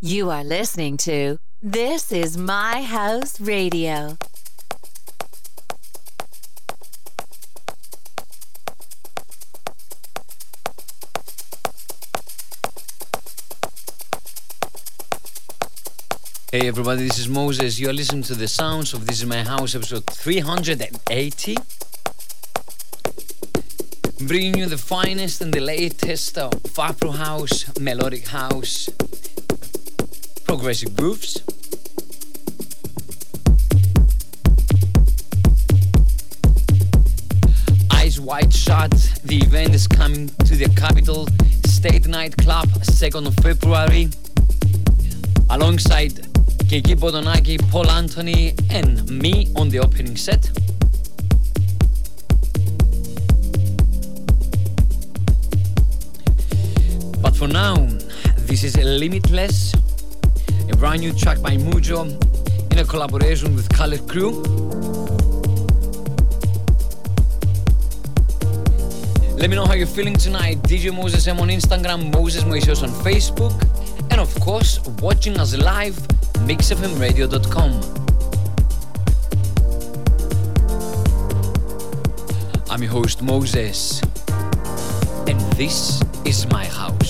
You are listening to This is My House Radio. Hey everybody, this is Moses. You are listening to the sounds of This Is My House episode 380. Bringing you the finest and the latest of Afro House, Melodic House, Progressive Grooves. Eyes Wide Shut, the event is coming to the capital State Night Club, 2nd of February alongside Kiki Bodonaki, Paul Anthony, and me on the opening set. But for now, this is a Limitless, a brand new track by Mujo in a collaboration with Khaled Crew. Let me know how you're feeling tonight. DJ Moses M on Instagram, Moses Moiseos on Facebook, and of course, watching us live mixfmradio.com. I'm your host Moses, and this is my house.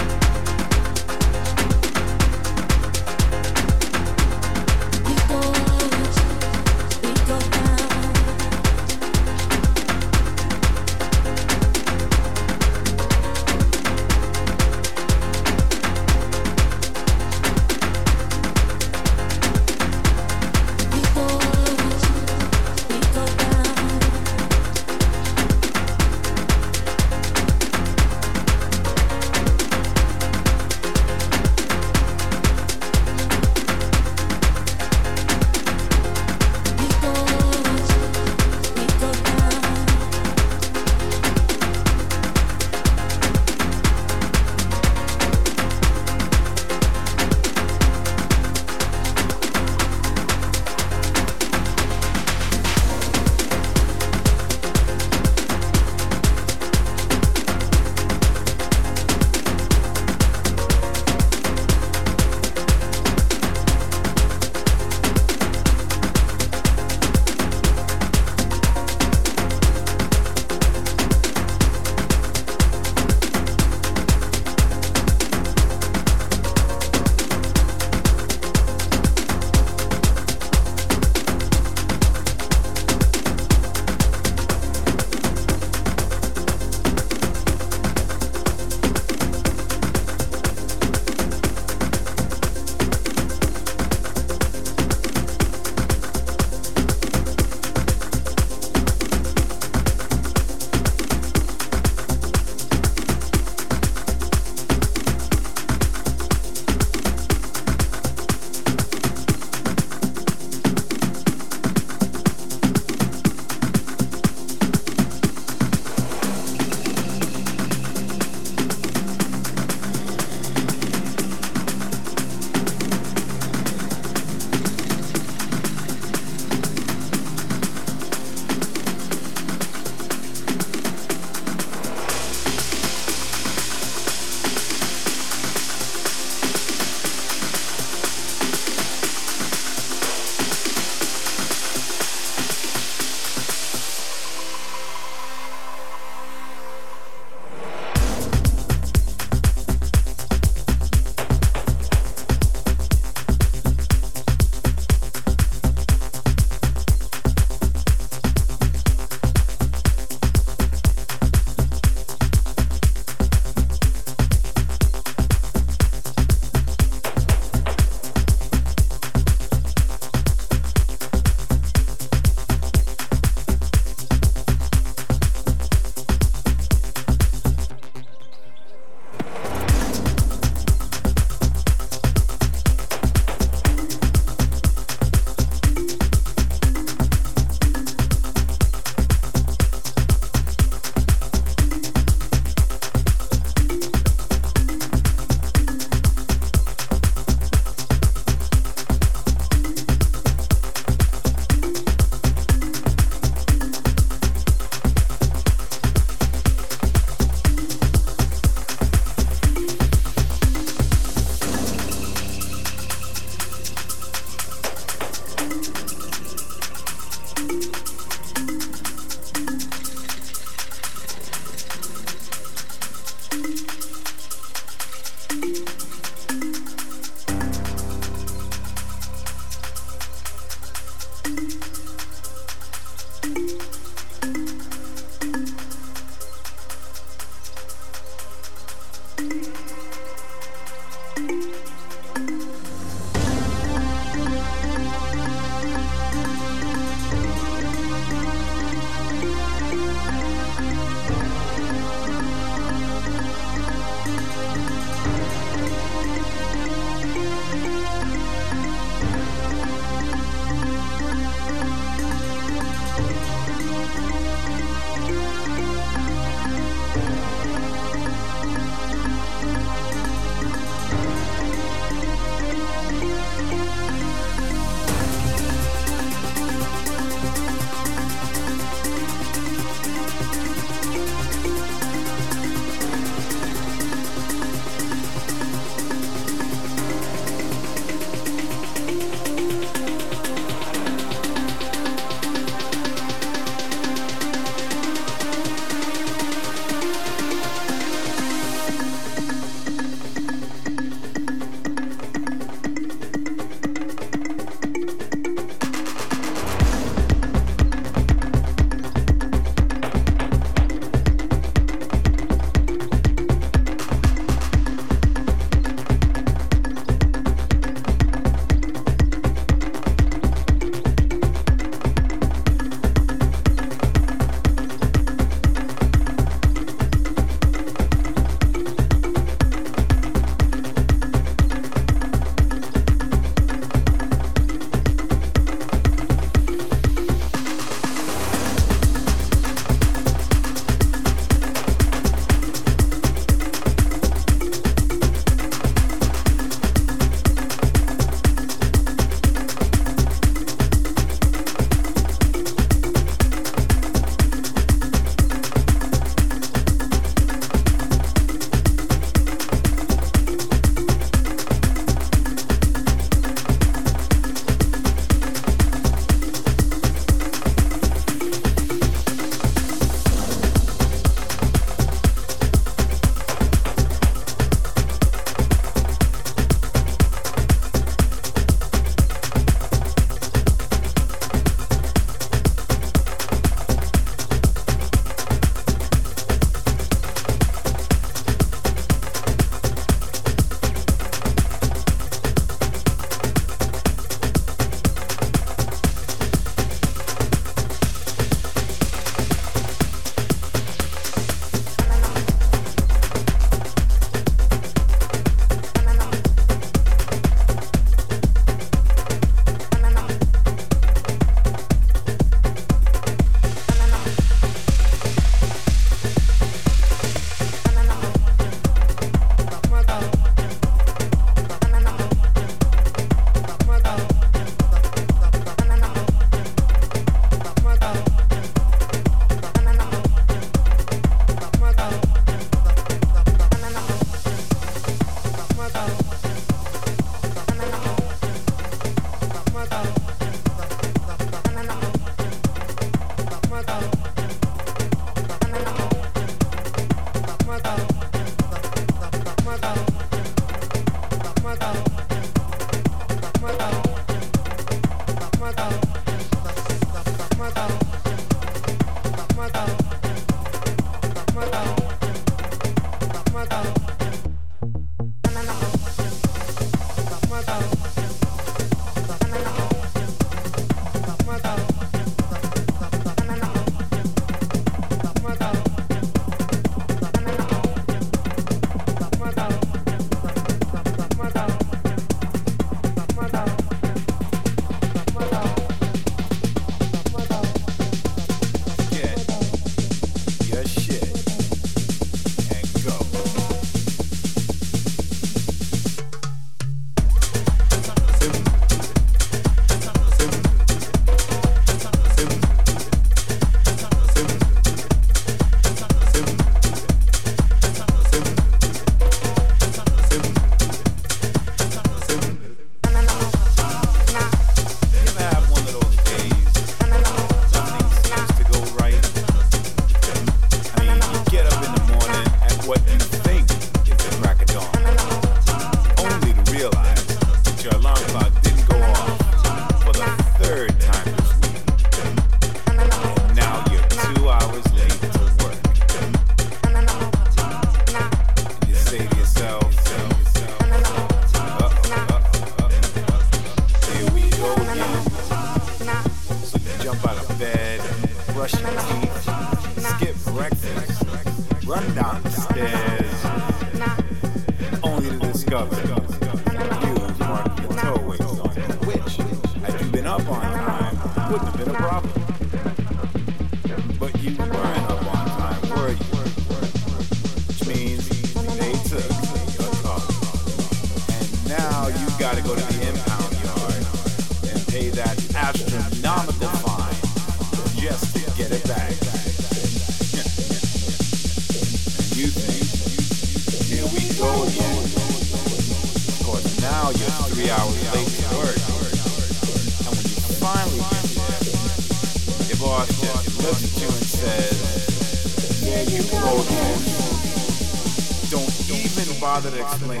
to explain.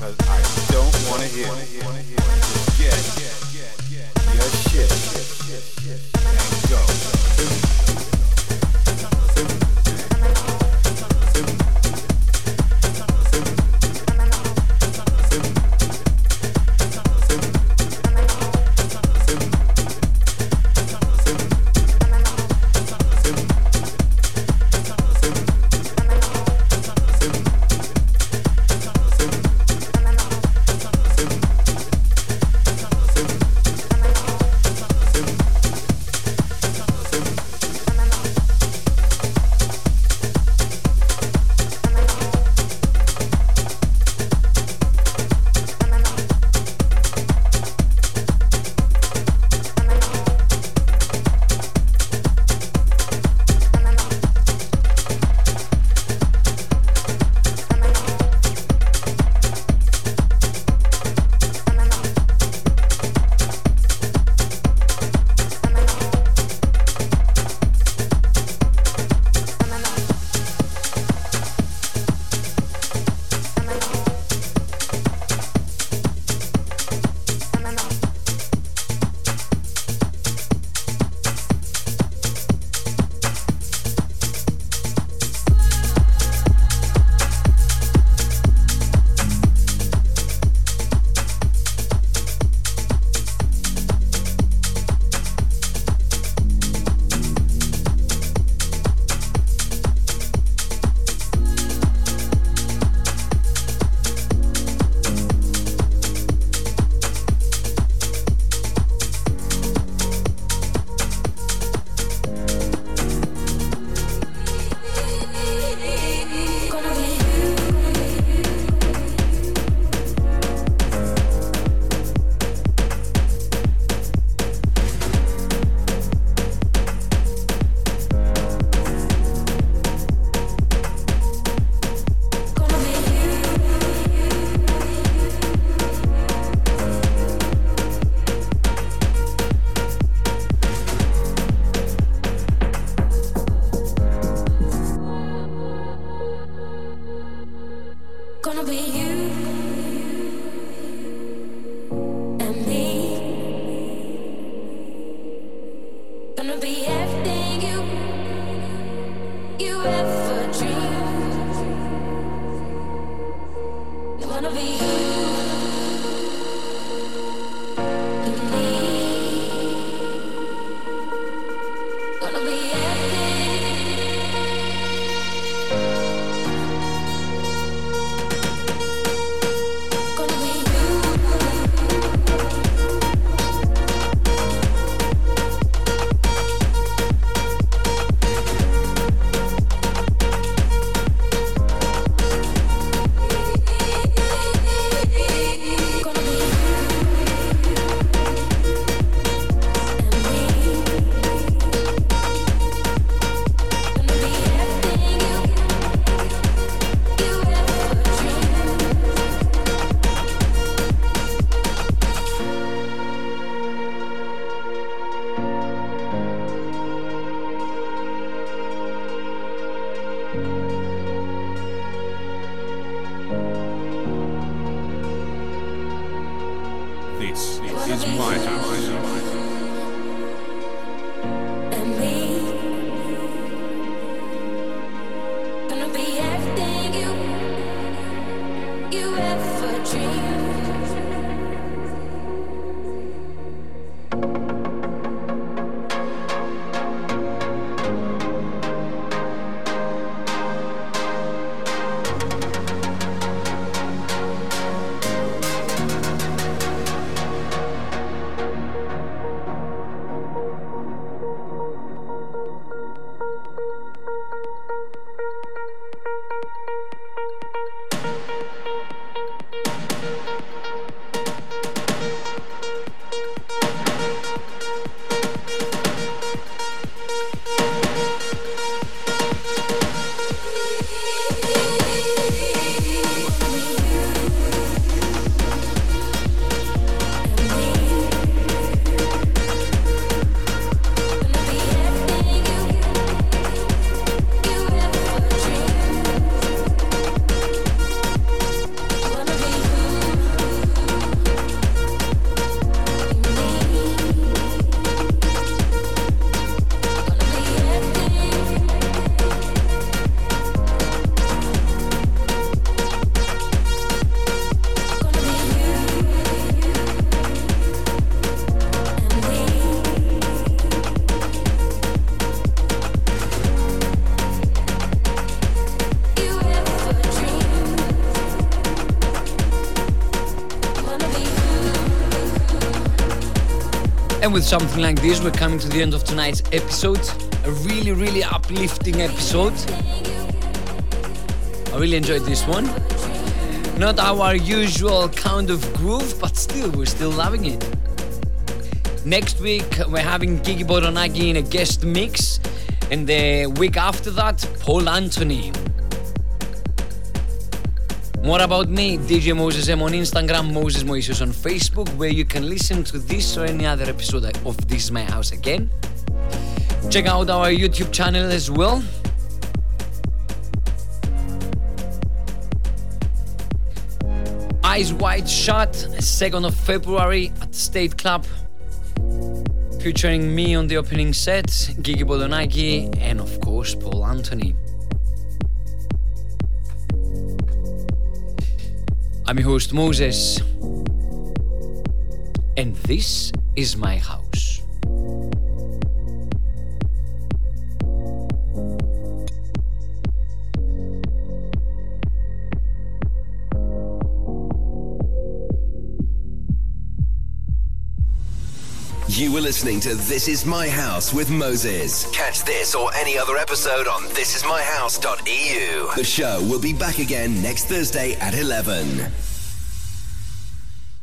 Cause I don't wanna hear. Get your shit. With something like this, we're coming to the end of tonight's episode. A really, really uplifting episode. I really enjoyed this one. Not our usual kind of groove, but still, we're still loving it. Next week, we're having Gigi Boronaki in a guest mix, and the week after that, Paul Anthony. More about me, DJ Moses M on Instagram, Moses Moiseos on Facebook, where you can listen to this or any other episode of This Is My House again. Check out our YouTube channel as well. Eyes Wide Shut, 2nd of February at State Club, featuring me on the opening set, Gigi Bodonaki, and of course Paul Anthony. I'm your host Moses, and this is my house. You were listening to This Is My House with Moses. Catch this or any other episode on thisismyhouse.eu. The show will be back again next Thursday at 11.